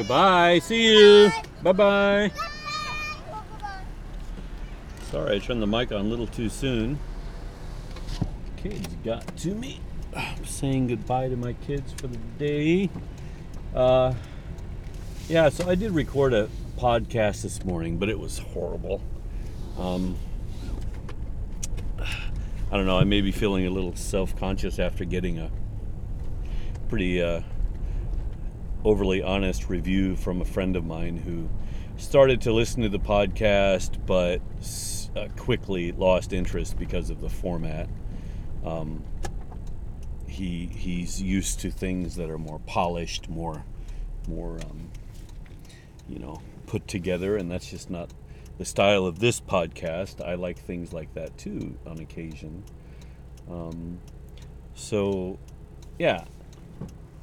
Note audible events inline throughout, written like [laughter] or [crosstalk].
Goodbye. See you. Bye bye. Sorry, I turned the mic on a little too soon. Kids got to me. I'm saying goodbye to my kids for the day. Uh, yeah, so I did record a podcast this morning, but it was horrible. Um, I don't know. I may be feeling a little self-conscious after getting a pretty uh, overly honest review from a friend of mine who started to listen to the podcast, but uh, quickly lost interest because of the format. Um, he he's used to things that are more polished, more more um, you know put together, and that's just not the style of this podcast. I like things like that too on occasion. Um, so yeah.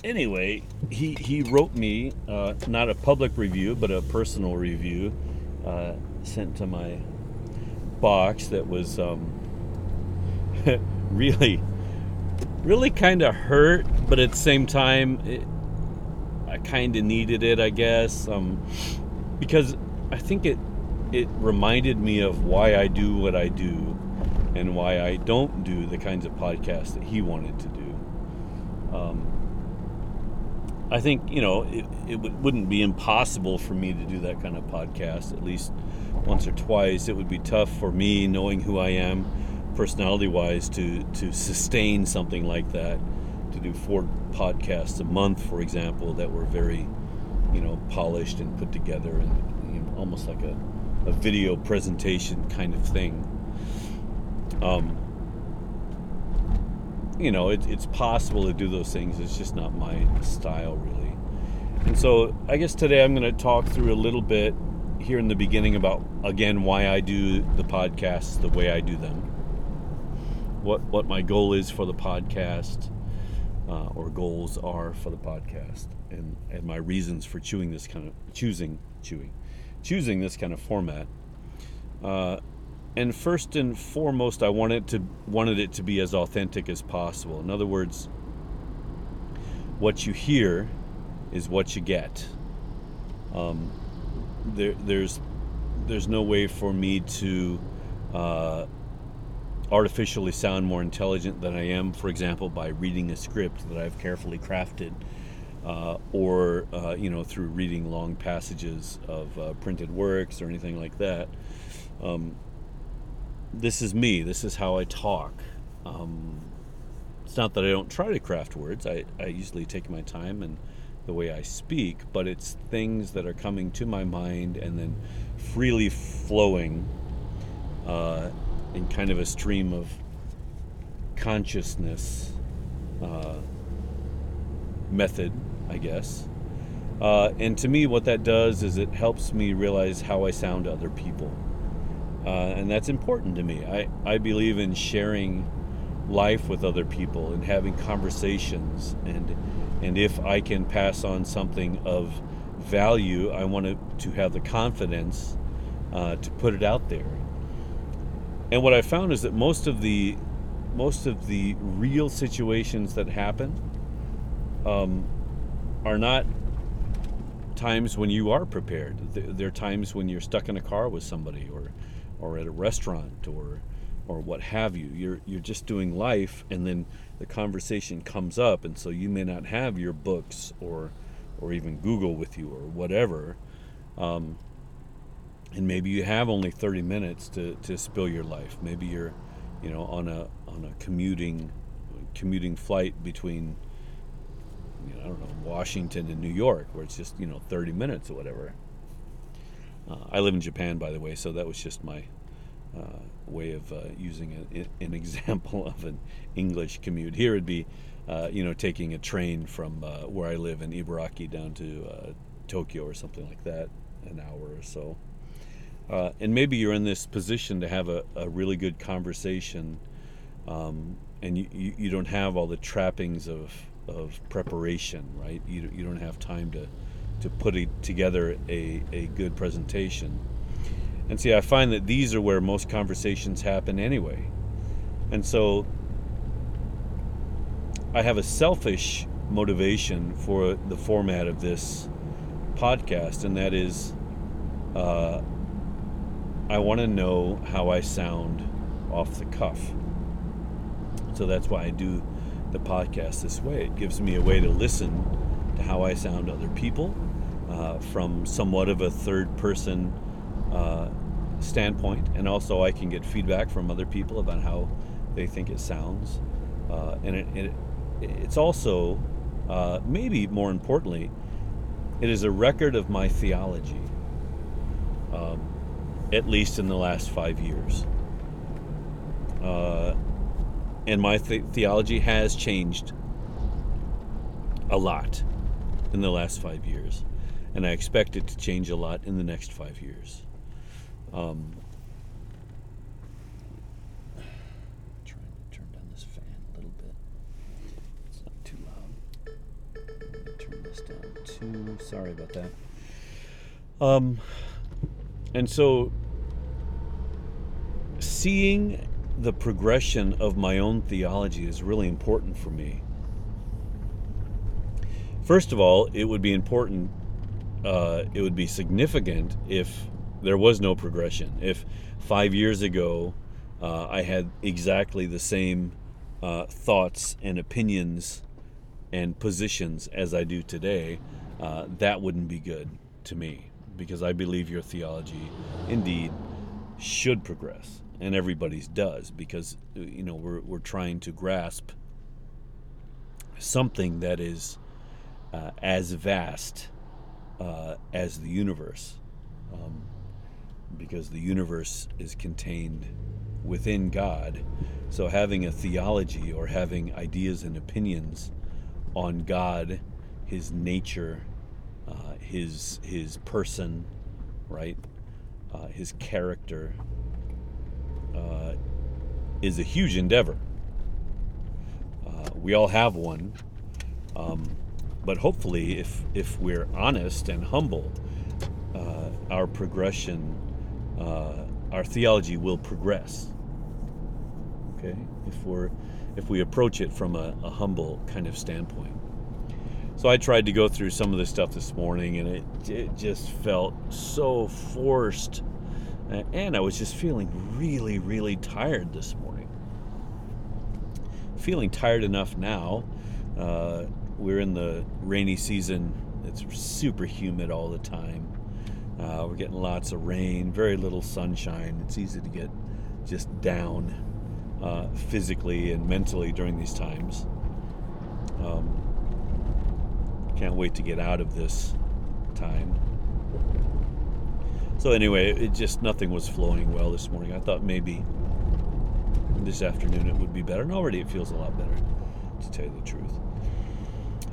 Anyway, he he wrote me uh, not a public review, but a personal review uh, sent to my box that was um, [laughs] really really kind of hurt, but at the same time, it, I kind of needed it, I guess, um, because I think it it reminded me of why I do what I do, and why I don't do the kinds of podcasts that he wanted to do. Um, I think you know it, it wouldn't be impossible for me to do that kind of podcast at least once or twice. It would be tough for me, knowing who I am personality wise to to sustain something like that to do four podcasts a month for example that were very you know polished and put together and you know, almost like a, a video presentation kind of thing um, you know it, it's possible to do those things it's just not my style really and so i guess today i'm going to talk through a little bit here in the beginning about again why i do the podcasts the way i do them what what my goal is for the podcast, uh, or goals are for the podcast, and and my reasons for chewing this kind of choosing chewing, choosing this kind of format. Uh, and first and foremost, I wanted to wanted it to be as authentic as possible. In other words, what you hear is what you get. Um, there, there's there's no way for me to uh, artificially sound more intelligent than I am, for example, by reading a script that I've carefully crafted, uh, or uh, you know through reading long passages of uh, printed works or anything like that. Um, this is me. This is how I talk. Um, it's not that I don't try to craft words. I, I usually take my time and the way I speak, but it's things that are coming to my mind and then freely flowing uh, in kind of a stream of consciousness uh, method, I guess. Uh, and to me, what that does is it helps me realize how I sound to other people. Uh, and that's important to me. I, I believe in sharing life with other people and having conversations. And, and if I can pass on something of value, I want to, to have the confidence uh, to put it out there and what I found is that most of the most of the real situations that happen um, are not times when you are prepared. They're times when you're stuck in a car with somebody, or or at a restaurant, or or what have you. You're you're just doing life, and then the conversation comes up, and so you may not have your books or or even Google with you or whatever. Um, and maybe you have only 30 minutes to, to spill your life maybe you're you know on a on a commuting commuting flight between you know, I don't know Washington and New York where it's just you know 30 minutes or whatever uh, I live in Japan by the way so that was just my uh, way of uh, using a, an [laughs] example of an English commute. Here it'd be uh, you know taking a train from uh, where I live in Ibaraki down to uh, Tokyo or something like that an hour or so. And maybe you're in this position to have a, a really good conversation um, and you, you, you, don't have all the trappings of, of preparation right? You, you don't have time to, to put together a, a good presentation and see i find that these are where most conversations happen anyway and so i have a selfish motivation for the format of this podcast, and that is uh, I want to know how I sound off the cuff. So that's why I do the podcast this way. It gives me a way to listen to how I sound to other people uh, from somewhat of a third person uh, standpoint, and also I can get feedback from other people about how they think it sounds. Uh, and it, it, it's also, uh, maybe more importantly, it is a record of my theology, um, at least in the last five years. Uh, and my th- theology has changed a lot in the last five years, and I expect it to change a lot in the next five years. Um, trying to turn down this fan a little bit. It's not too loud. Turn this down too. Sorry about that. Um, and so seeing the progression of my own theology is really important for me. First of all, it would be important, uh, it would be significant if there was no progression. If five years ago uh, I had exactly the same uh, thoughts and opinions and positions as I do today, uh, that wouldn't be good to me because I believe your theology indeed should progress and everybody's does because you know we're, we're trying to grasp something that is uh, as vast uh, as the universe um, because the universe is contained within God so having a theology or having ideas and opinions on God his nature uh, his his person right uh, his character uh, is a huge endeavor. Uh, we all have one, um, but hopefully, if if we're honest and humble, uh, our progression, uh, our theology will progress. Okay, if we're if we approach it from a, a humble kind of standpoint. So I tried to go through some of this stuff this morning, and it, it just felt so forced and I was just feeling really, really tired this morning. Feeling tired enough now. Uh, we're in the rainy season. It's super humid all the time. Uh, we're getting lots of rain, very little sunshine. It's easy to get just down uh, physically and mentally during these times. Um, can't wait to get out of this time. So anyway, it just nothing was flowing well this morning. I thought maybe this afternoon it would be better, and already it feels a lot better, to tell you the truth.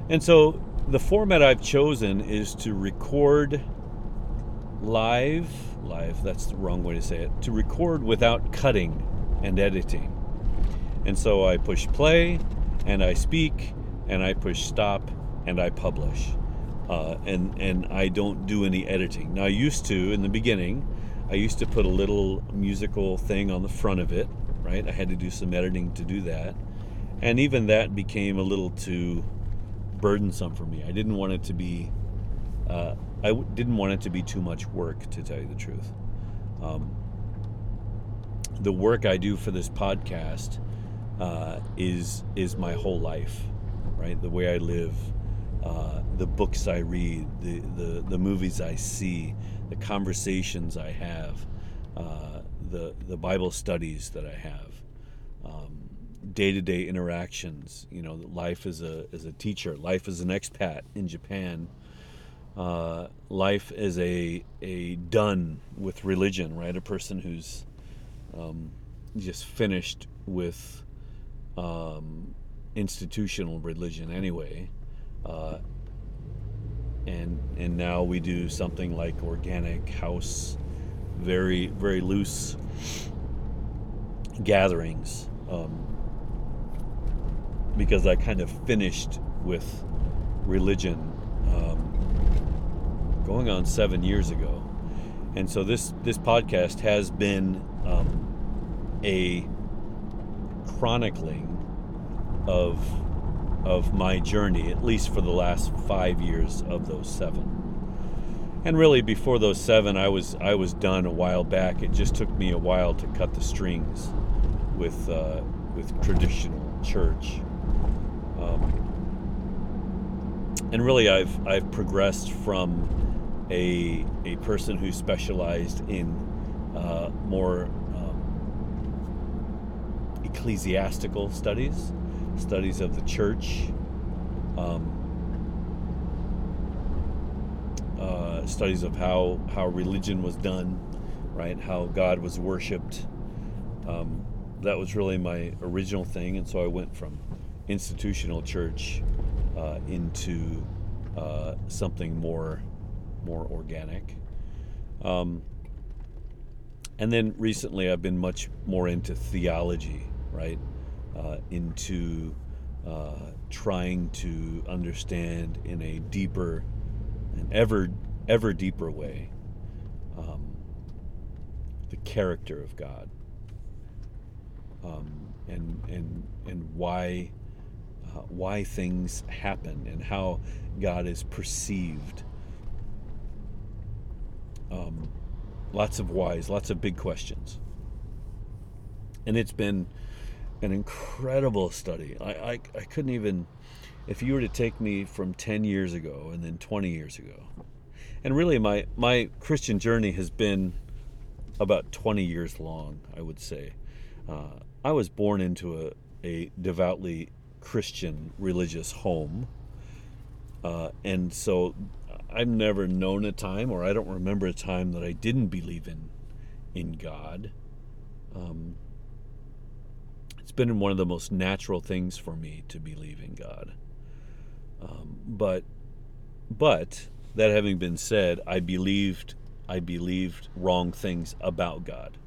And so the format I've chosen is to record live, live, that's the wrong way to say it, to record without cutting and editing. And so I push play and I speak and I push stop and I publish uh, and and I don't do any editing. Now I used to in the beginning, I used to put a little musical thing on the front of it, right? I had to do some editing to do that, and even that became a little too burdensome for me. I didn't want it to be, uh, I w- didn't want it to be too much work, to tell you the truth. Um, the work I do for this podcast uh, is is my whole life, right? The way I live uh, the books I read, the, the, the movies I see, the conversations I have, uh, the, the Bible studies that I have, day to day interactions. You know, life as a, as a teacher, life as an expat in Japan, uh, life as a, a done with religion, right? A person who's um, just finished with um, institutional religion anyway. Uh, and and now we do something like organic house, very very loose gatherings, um, because I kind of finished with religion um, going on seven years ago, and so this this podcast has been um, a chronicling of of my journey, at least for the last five years of those seven. and really before those seven, I was I was done a while back. It just took me a while to cut the strings with uh, with traditional church. Um, and really, I've I've progressed from a a person who specialized in uh, more um, ecclesiastical studies, studies of the church. Um, uh, studies of how, how religion was done, right? How God was worshipped. Um, that was really my original thing, and so I went from institutional church uh, into uh, something more more organic. Um, and then recently, I've been much more into theology, right? Uh, into uh, trying to understand in a deeper and ever ever deeper way um, the character of God um, and and and why uh, why things happen and how God is perceived. Um, lots of whys, lots of big questions, and it's been an incredible study. I, I, I couldn't even, if you were to take me from 10 years ago and then 20 years ago, and really my, my Christian journey has been about 20 years long, I would say. Uh, I was born into a, a devoutly Christian religious home. Uh, and so I've never known a time, or I don't remember a time that I didn't believe in in God. Um, it's been one of the most natural things for me to believe in God. Um, but, but that having been said, I believed I believed wrong things about God.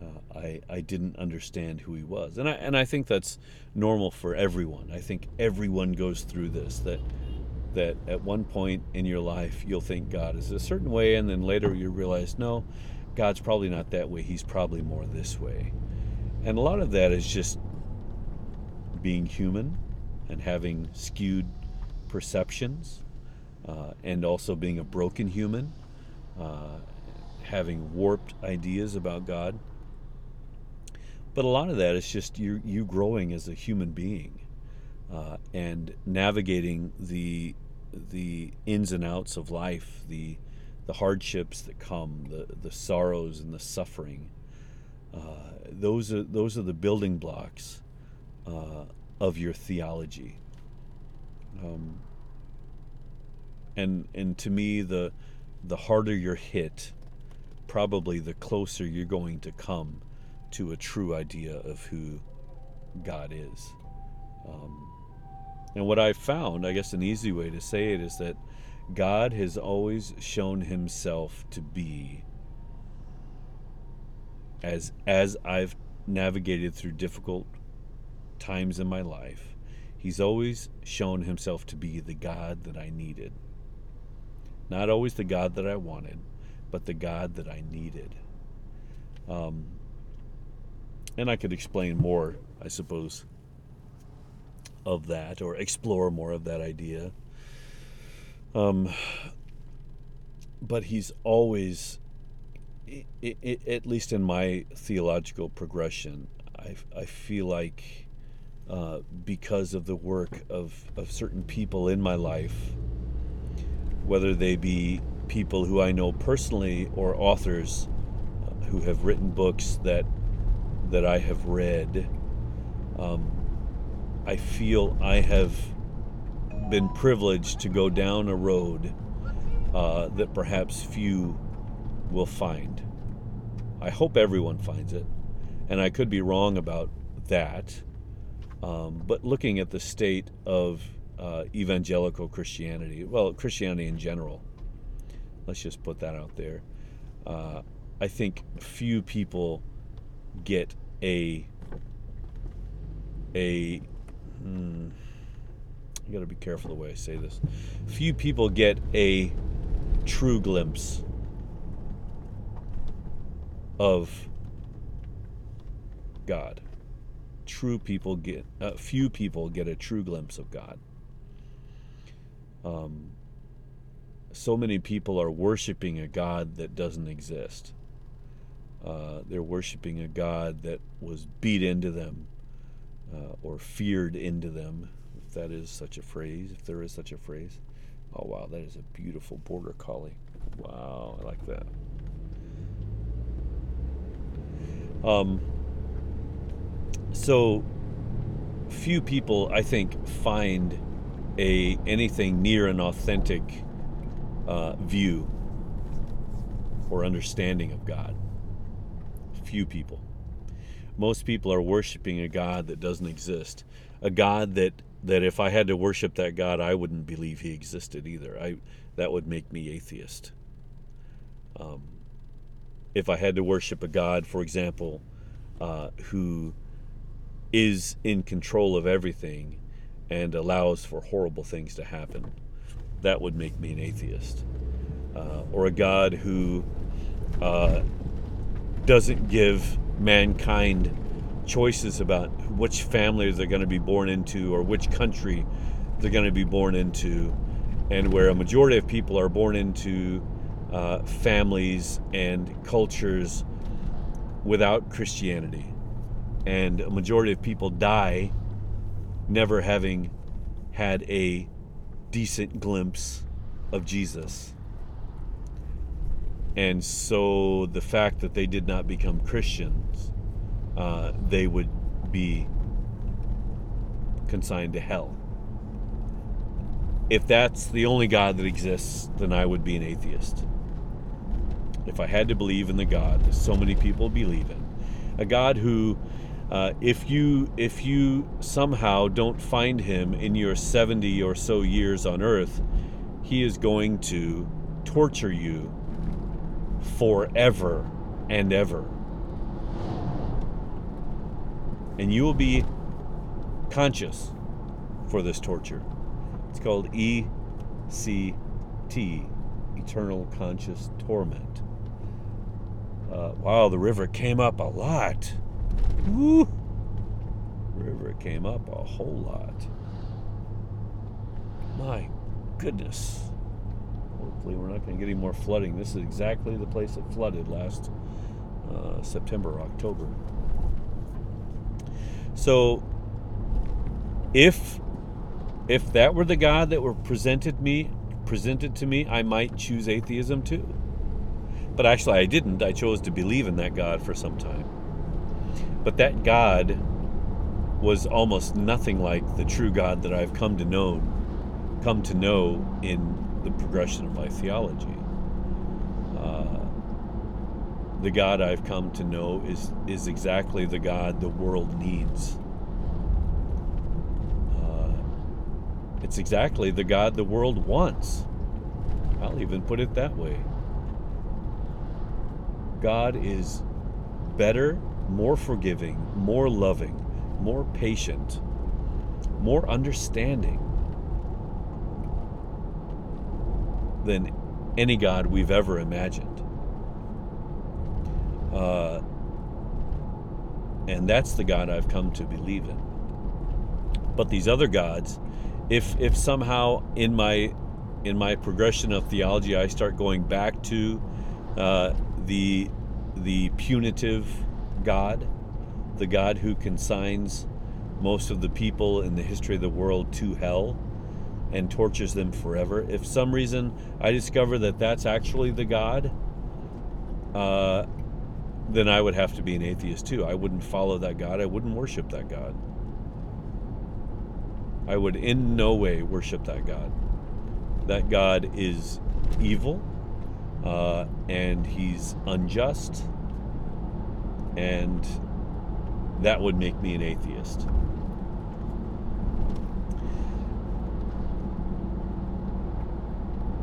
Uh, I I didn't understand who He was, and I and I think that's normal for everyone. I think everyone goes through this. That that at one point in your life you'll think God is a certain way, and then later you realize no, God's probably not that way. He's probably more this way. And a lot of that is just being human and having skewed perceptions, uh, and also being a broken human, uh, having warped ideas about God. But a lot of that is just you, you growing as a human being uh, and navigating the the ins and outs of life, the the hardships that come, the the sorrows and the suffering, uh, those are those are the building blocks uh, of your theology. Um, and and to me, the the harder you're hit, probably the closer you're going to come to a true idea of who God is. Um, and what I've found, I guess an easy way to say it is that God has always shown himself to be as as I've navigated through difficult times in my life, he's always shown himself to be the God that I needed. Not always the God that I wanted, but the God that I needed. Um, and I could explain more, I suppose, of that or explore more of that idea. Um, but he's always it, it, at least in my theological progression, I, I feel like uh, because of the work of, of certain people in my life, whether they be people who I know personally or authors uh, who have written books that that I have read, um, I feel I have been privileged to go down a road uh, that perhaps few will find. I hope everyone finds it, and I could be wrong about that. Um, but looking at the state of uh, evangelical Christianity, well, Christianity in general, let's just put that out there. Uh, I think few people get a a. Hmm, I got to be careful the way I say this. Few people get a true glimpse of God. True people get, uh, few people get a true glimpse of God. Um, so many people are worshiping a God that doesn't exist. Uh, they're worshiping a God that was beat into them uh, or feared into them, if that is such a phrase, if there is such a phrase. Oh, wow, that is a beautiful border collie. Wow, I like that. Um, so few people, I think, find a anything near an authentic uh, view or understanding of God. Few people. Most people are worshiping a God that doesn't exist, a God that that if I had to worship that God, I wouldn't believe He existed either. I that would make me atheist. Um, if I had to worship a God, for example, uh, who is in control of everything and allows for horrible things to happen, that would make me an atheist. Uh, or a God who uh, doesn't give mankind choices about which family they're going to be born into or which country they're going to be born into, and where a majority of people are born into uh, families and cultures without Christianity. And a majority of people die never having had a decent glimpse of Jesus. And so the fact that they did not become Christians, uh, they would be consigned to hell. If that's the only God that exists, then I would be an atheist. If I had to believe in the God that so many people believe in, a God who uh, if you if you somehow don't find him in your 70 or so years on earth he is going to torture you forever and ever and you will be conscious for this torture it's called ECT eternal conscious torment uh, wow the river came up a lot Woo! River came up a whole lot. My goodness. Hopefully, we're not going to get any more flooding. This is exactly the place that flooded last uh, September, October. So, if if that were the God that were presented me presented to me, I might choose atheism too. But actually, I didn't. I chose to believe in that God for some time. But that God was almost nothing like the true God that I've come to know, come to know in the progression of my theology. Uh, the God I've come to know is is exactly the God the world needs. Uh, it's exactly the God the world wants. I'll even put it that way. God is better more forgiving, more loving, more patient, more understanding than any God we've ever imagined. Uh, and that's the God I've come to believe in. But these other gods, if if somehow in my in my progression of theology I start going back to uh, the the punitive God, the God who consigns most of the people in the history of the world to hell and tortures them forever. If some reason I discover that that's actually the God, uh, then I would have to be an atheist too. I wouldn't follow that God. I wouldn't worship that God. I would in no way worship that God. That God is evil uh, and he's unjust and that would make me an atheist.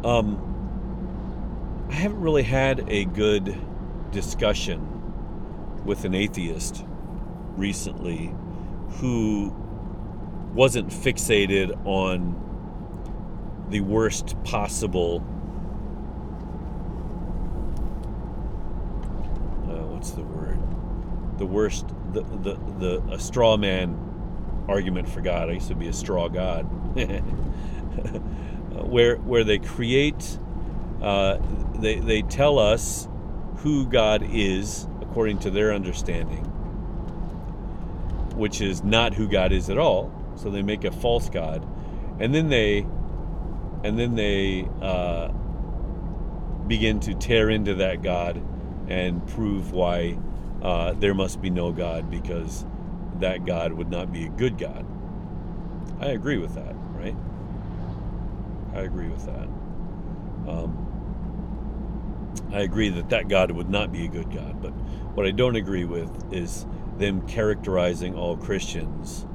Um, I haven't really had a good discussion with an atheist recently who wasn't fixated on the worst possible uh, what's the word the worst, the, the, the a straw man argument for God. I used to be a straw God, [laughs] where where they create uh, they they tell us who God is according to their understanding, which is not who God is at all. So they make a false God, and then they and then they uh, begin to tear into that God and prove why uh, there must be no God because that God would not be a good God. I agree with that, right? I agree with that. Um, I agree that that God would not be a good God, but what I don't agree with is them characterizing all Christians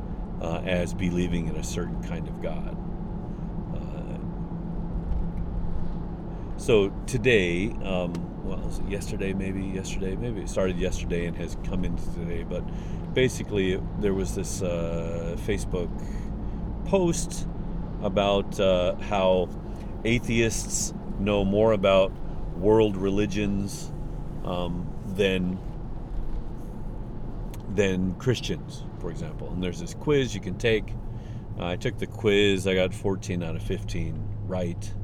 uh, as believing in a certain kind of God. Uh, so today, um, well, was it yesterday? Maybe yesterday. Maybe it started yesterday and has come into today. But basically, there was this uh, Facebook post about uh, how atheists know more about world religions um, than than Christians, for example. And there's this quiz you can take. Uh, I took the quiz. I got 14 out of 15 right.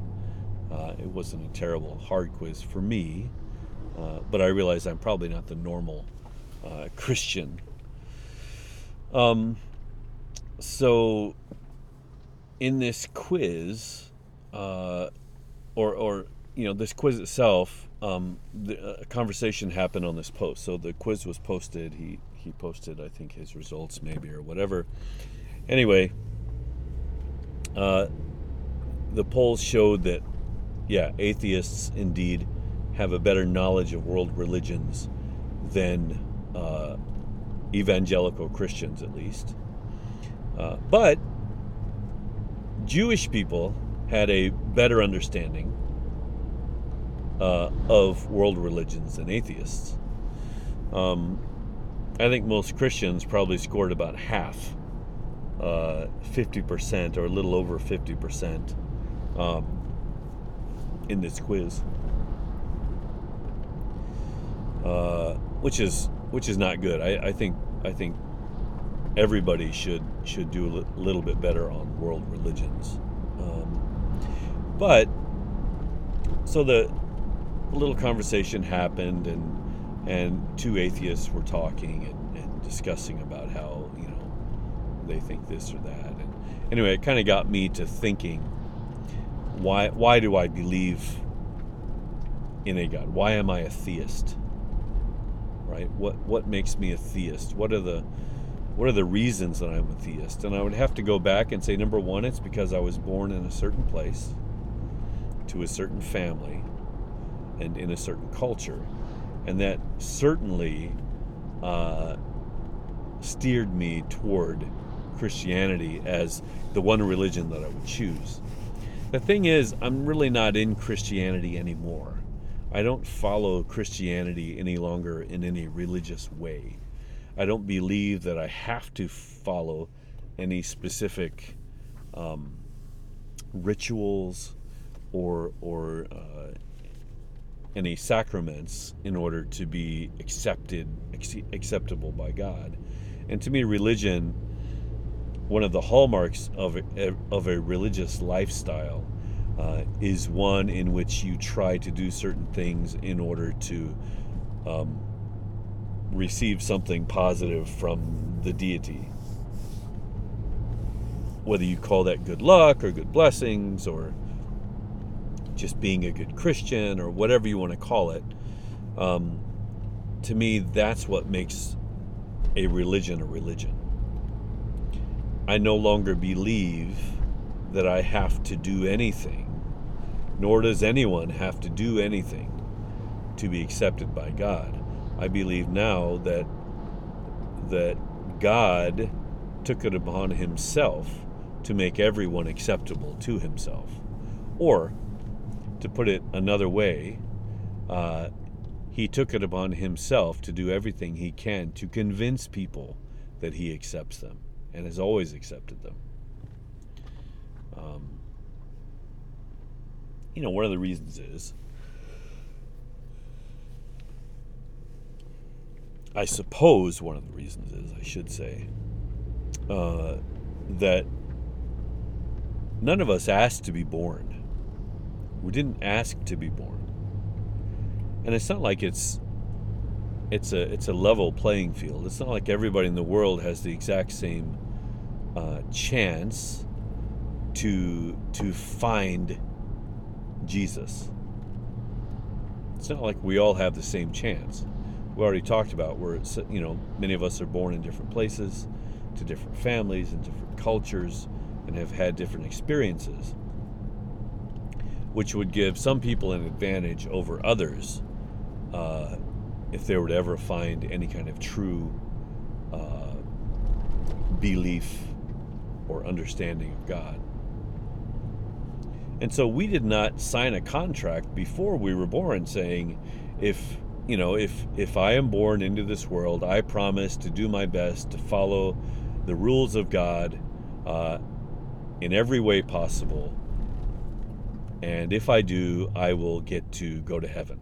Uh, it wasn't a terrible hard quiz for me, uh, but I realize I'm probably not the normal uh, Christian. Um, so, in this quiz, uh, or, or you know, this quiz itself, um, the, a conversation happened on this post. So the quiz was posted. He he posted, I think, his results maybe or whatever. Anyway, uh, the polls showed that, yeah, atheists indeed have a better knowledge of world religions than uh, evangelical Christians, at least. Uh, but Jewish people had a better understanding uh, of world religions than atheists. Um, I think most Christians probably scored about half, uh, 50% or a little over 50% um, in this quiz, uh, which is which is not good. I, I, think I think everybody should should do a little bit better on world religions. Um, but so the little conversation happened and and two atheists were talking and, and discussing about how you know they think this or that. And anyway it kind of got me to thinking why why do i believe in a god? Why am i a theist? Right? What what makes me a theist? What are the what are the reasons that i'm a theist and i would have to go back and say number one it's because i was born in a certain place to a certain family and in a certain culture and that certainly uh, steered me toward Christianity as the one religion that I would choose. The thing is, I'm really not in Christianity anymore. I don't follow Christianity any longer in any religious way. I don't believe that I have to follow any specific um, rituals or or uh, any sacraments in order to be accepted acceptable by God. And to me religion one of the hallmarks of a, of a religious lifestyle uh, is one in which you try to do certain things in order to um, receive something positive from the deity. Whether you call that good luck or good blessings or just being a good Christian or whatever you want to call it. Um, to me, that's what makes a religion a religion. I no longer believe that I have to do anything, nor does anyone have to do anything to be accepted by God. I believe now that that God took it upon himself to make everyone acceptable to himself. Or to put it another way, uh, he took it upon himself to do everything he can to convince people that he accepts them and has always accepted them. Um, you know, one of the reasons is I suppose one of the reasons is, I should say, uh, that none of us asked to be born We didn't ask to be born. And it's not like it's it's a it's a level playing field. It's not like everybody in the world has the exact same uh, chance to to find Jesus. It's not like we all have the same chance. We already talked about where you know many of us are born in different places, to different families and different cultures, and have had different experiences, which would give some people an advantage over others. Uh, if they were to ever find any kind of true uh, belief or understanding of God. And so we did not sign a contract before we were born saying, if you know, if if I am born into this world, I promise to do my best to follow the rules of God uh, in every way possible. And if I do, I will get to go to heaven.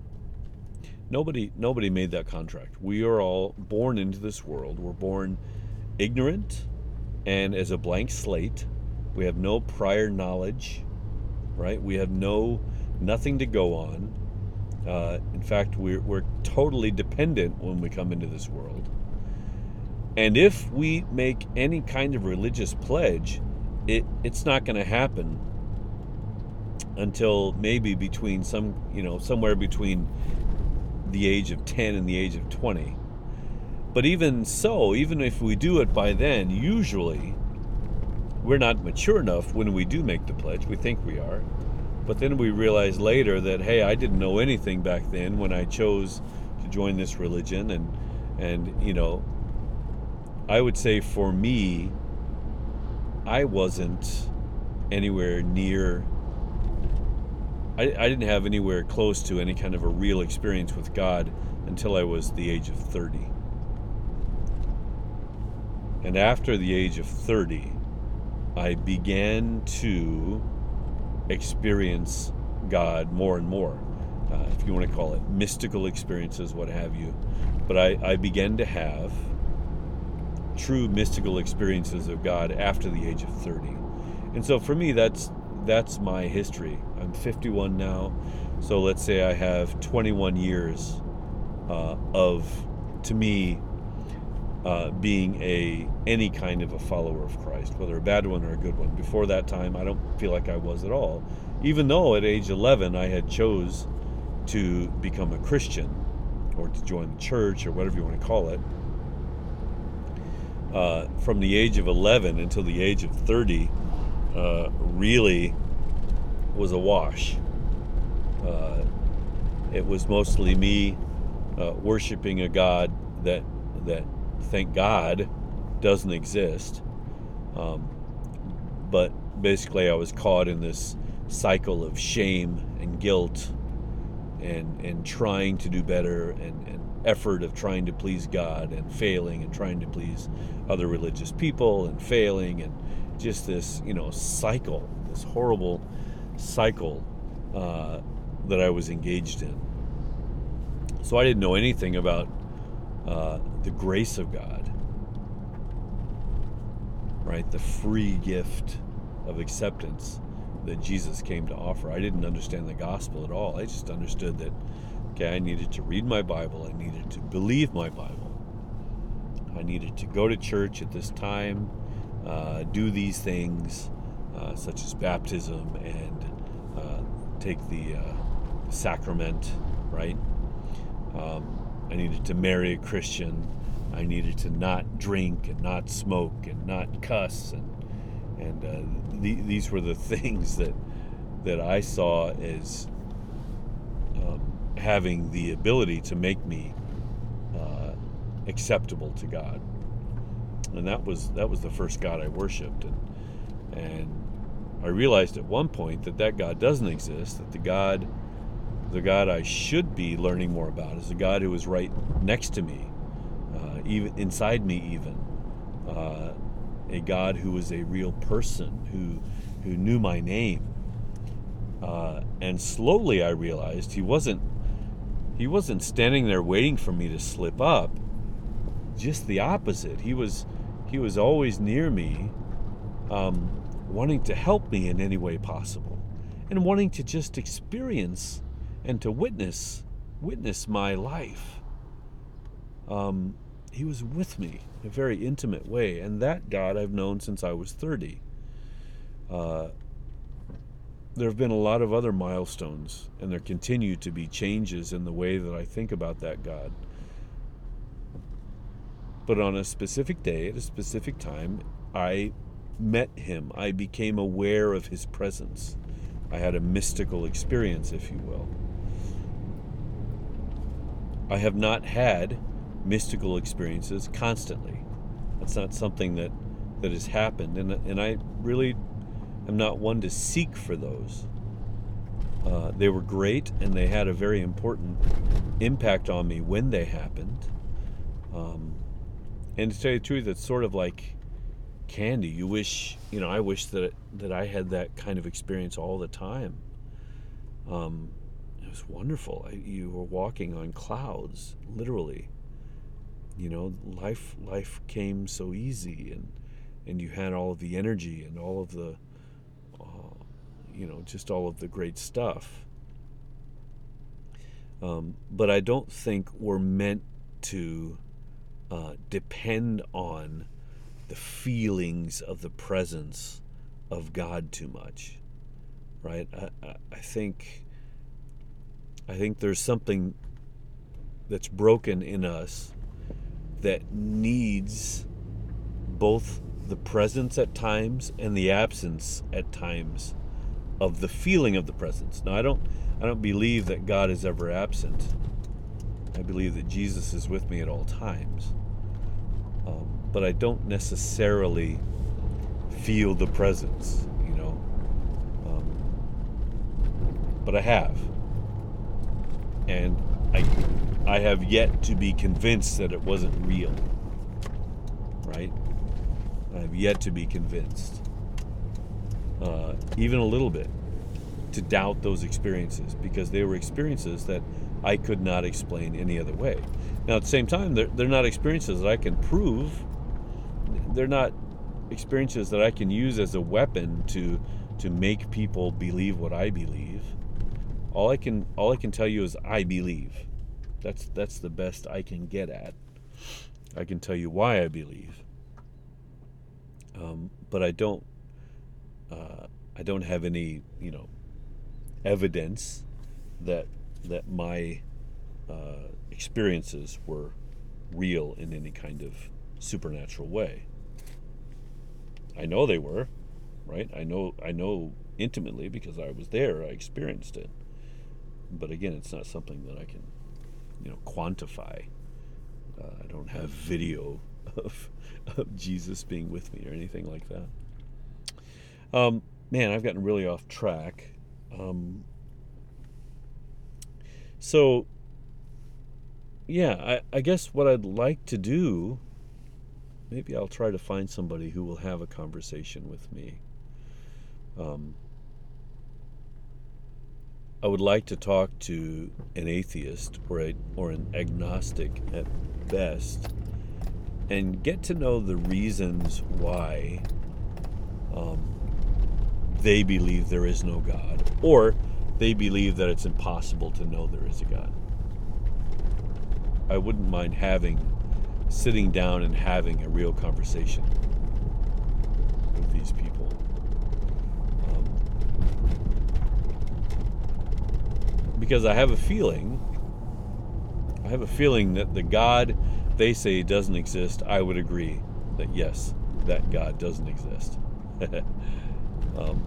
Nobody nobody made that contract. We are all born into this world. We're born ignorant and as a blank slate. We have no prior knowledge, right? We have no nothing to go on. Uh, in fact, we're, we're totally dependent when we come into this world. And if we make any kind of religious pledge, it, it's not going to happen until maybe between some, you know, somewhere between the age of 10 and the age of 20. But even so, even if we do it by then, usually we're not mature enough when we do make the pledge. We think we are. But then we realized later that, hey, I didn't know anything back then when I chose to join this religion. And, and you know, I would say for me, I wasn't anywhere near I, I didn't have anywhere close to any kind of a real experience with God until I was the age of 30. And after the age of 30, I began to experience God more and more, uh, if you want to call it mystical experiences, what have you. But I, I began to have true mystical experiences of God after the age of 30. And so for me, that's that's my history. I'm 51 now, so let's say I have 21 years uh, of, to me, uh, being a any kind of a follower of Christ, whether a bad one or a good one. Before that time, I don't feel like I was at all. Even though at age 11 I had chose to become a Christian or to join the church or whatever you want to call it. Uh, from the age of 11 until the age of 30, uh, really was a wash. Uh, it was mostly me uh, worshiping a God that that thank God doesn't exist. Um, but basically, I was caught in this cycle of shame and guilt, and and trying to do better, and, and effort of trying to please God, and failing, and trying to please other religious people, and failing, and just this you know cycle, this horrible cycle uh, that I was engaged in. So I didn't know anything about uh, the grace of God, right? The free gift of acceptance that Jesus came to offer. I didn't understand the gospel at all. I just understood that, okay, I needed to read my Bible, I needed to believe my Bible, I needed to go to church at this time, uh, do these things, uh, such as baptism and uh, take the uh, sacrament, right? Um, I needed to marry a Christian. I needed to not drink and not smoke and not cuss and and uh, the, these were the [laughs] things that that I saw as um, having the ability to make me uh, acceptable to God, and that was that was the first God I worshipped, and and I realized at one point that that God doesn't exist. That the God the God I should be learning more about is the God who is right next to me, uh, even inside me, even uh, a God who was a real person who who knew my name. Uh, and slowly I realized he wasn't he wasn't standing there waiting for me to slip up. Just the opposite. He was he was always near me, um, wanting to help me in any way possible and wanting to just experience and to witness witness my life. Um, he was with me in a very intimate way, and that God I've known since I was 30. Uh, there have been a lot of other milestones, and there continue to be changes in the way that I think about that God. But on a specific day, at a specific time, I met him. I became aware of his presence. I had a mystical experience, if you will. I have not had mystical experiences constantly. That's not something that that has happened, and and I really am not one to seek for those. Uh, they were great, and they had a very important impact on me when they happened. Um, and to tell you the truth, it's sort of like candy. You wish, you know, I wish that that I had that kind of experience all the time. Um, was wonderful. I, you were walking on clouds, literally. You know, life life came so easy, and and you had all of the energy and all of the, uh, you know, just all of the great stuff. Um, but I don't think we're meant to uh, depend on the feelings of the presence of God too much, right? I, I think I think there's something that's broken in us that needs both the presence at times and the absence at times of the feeling of the presence. Now I don't I don't believe that God is ever absent. I believe that Jesus is with me at all times. Um, but I don't necessarily feel the presence, you know. Um, but I have, and I, I have yet to be convinced that it wasn't real. Right? I have yet to be convinced, uh, even a little bit, to doubt those experiences because they were experiences that I could not explain any other way. Now, at the same time, they're, they're not experiences that I can prove they're not experiences that I can use as a weapon to to make people believe what I believe. All I can all I can tell you is I believe. That's that's the best I can get at. I can tell you why I believe, um, but I don't. Uh, I don't have any, you know, evidence that that my uh, experiences were real in any kind of supernatural way. I know they were, right? I know I know intimately because I was there. I experienced it. But again, it's not something that I can, you know, quantify. Uh, I don't have video of, of Jesus being with me or anything like that. Um, man, I've gotten really off track. Um, so, yeah, I, I guess what I'd like to do maybe I'll try to find somebody who will have a conversation with me. Um, I would like to talk to an atheist or a, or an agnostic at best and get to know the reasons why um, they believe there is no God or they believe that it's impossible to know there is a God. I wouldn't mind having sitting down and having a real conversation with these people. Um, because I have a feeling, I have a feeling that the God they say doesn't exist, I would agree that yes, that God doesn't exist. [laughs] um,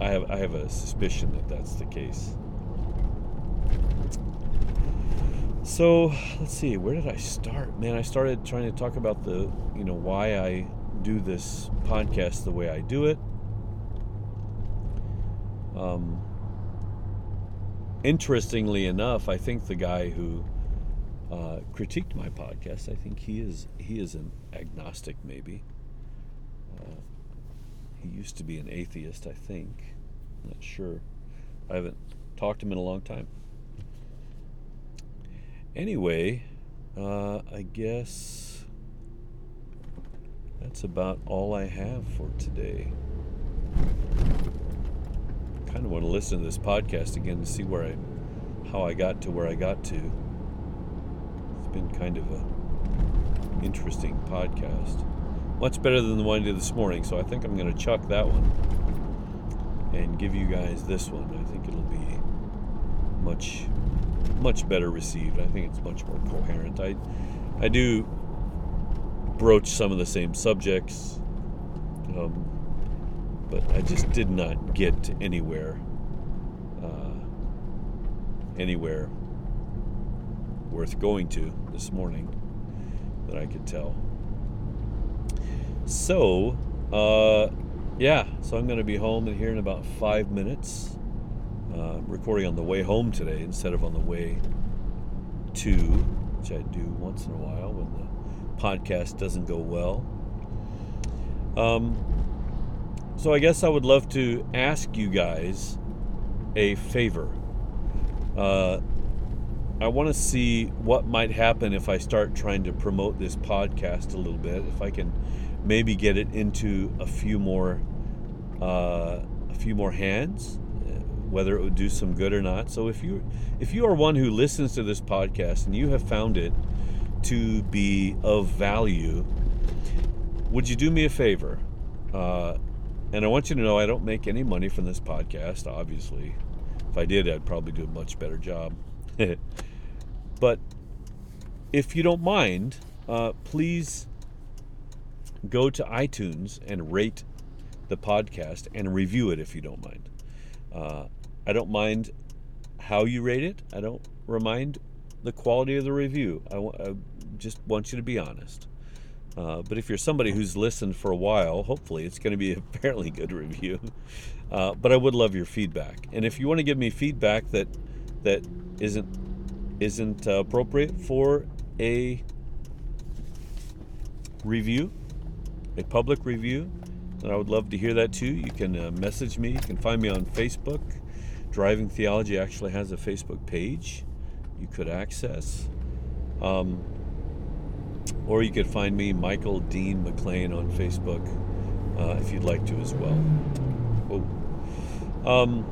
I have I have a suspicion that that's the case. So let's see, where did I start? Man, I started trying to talk about the, you know, why I do this podcast the way I do it. Um, interestingly enough, I think the guy who uh, critiqued my podcast, I think he is he is an agnostic, maybe. Uh, he used to be an atheist, I think. I'm not sure. I haven't talked to him in a long time. Anyway, uh, I guess that's about all I have for today. Kind of want to listen to this podcast again to see where I, how I got to where I got to. It's been kind of a interesting podcast. Much better than the one I did this morning, so I think I'm going to chuck that one and give you guys this one. I think it'll be much, much better received. I think it's much more coherent. I, I do broach some of the same subjects, um, but I just did not get to anywhere, uh, anywhere worth going to this morning that I could tell. So, uh, yeah, so I'm going to be home in here in about five minutes. Uh, recording on the way home today instead of on the way to, which I do once in a while when the podcast doesn't go well. Um, so I guess I would love to ask you guys a favor. Uh, I want to see what might happen if I start trying to promote this podcast a little bit. If I can maybe get it into a few more uh, a few more hands whether it would do some good or not so if you if you are one who listens to this podcast and you have found it to be of value would you do me a favor uh, and i want you to know i don't make any money from this podcast obviously if i did i'd probably do a much better job [laughs] but if you don't mind uh, please go to iTunes and rate the podcast and review it if you don't mind. Uh, I don't mind how you rate it. I don't remind the quality of the review. I, w- I just want you to be honest. Uh, but if you're somebody who's listened for a while, hopefully it's going to be a [laughs] fairly good review. Uh, but I would love your feedback. And if you want to give me feedback that that isn't isn't uh, appropriate for a review, a public review, and I would love to hear that too. You can uh, message me. You can find me on Facebook. Driving Theology actually has a Facebook page you could access. Um, or you could find me, Michael Dean McLean, on Facebook uh, if you'd like to as well. Um,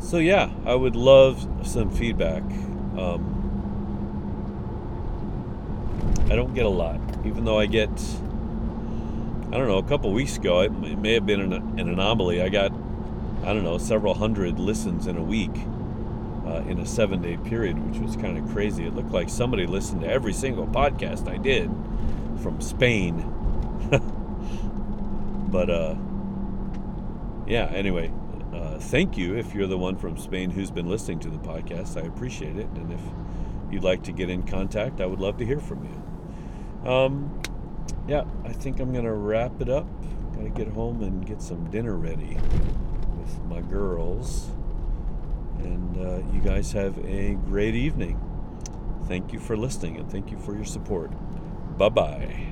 so, yeah, I would love some feedback. Um, I don't get a lot even though I get, I don't know, a couple weeks ago, it, may have been an, an, anomaly. I got, I don't know, several hundred listens in a week uh, in a seven day period, which was kind of crazy. It looked like somebody listened to every single podcast I did from Spain. [laughs] but, uh, yeah, anyway, uh, thank you if you're the one from Spain who's been listening to the podcast. I appreciate it. And if you'd like to get in contact, I would love to hear from you. Um, yeah, I think I'm gonna wrap it up. Gotta get home and get some dinner ready with my girls. And uh, you guys have a great evening. Thank you for listening and thank you for your support. Bye bye.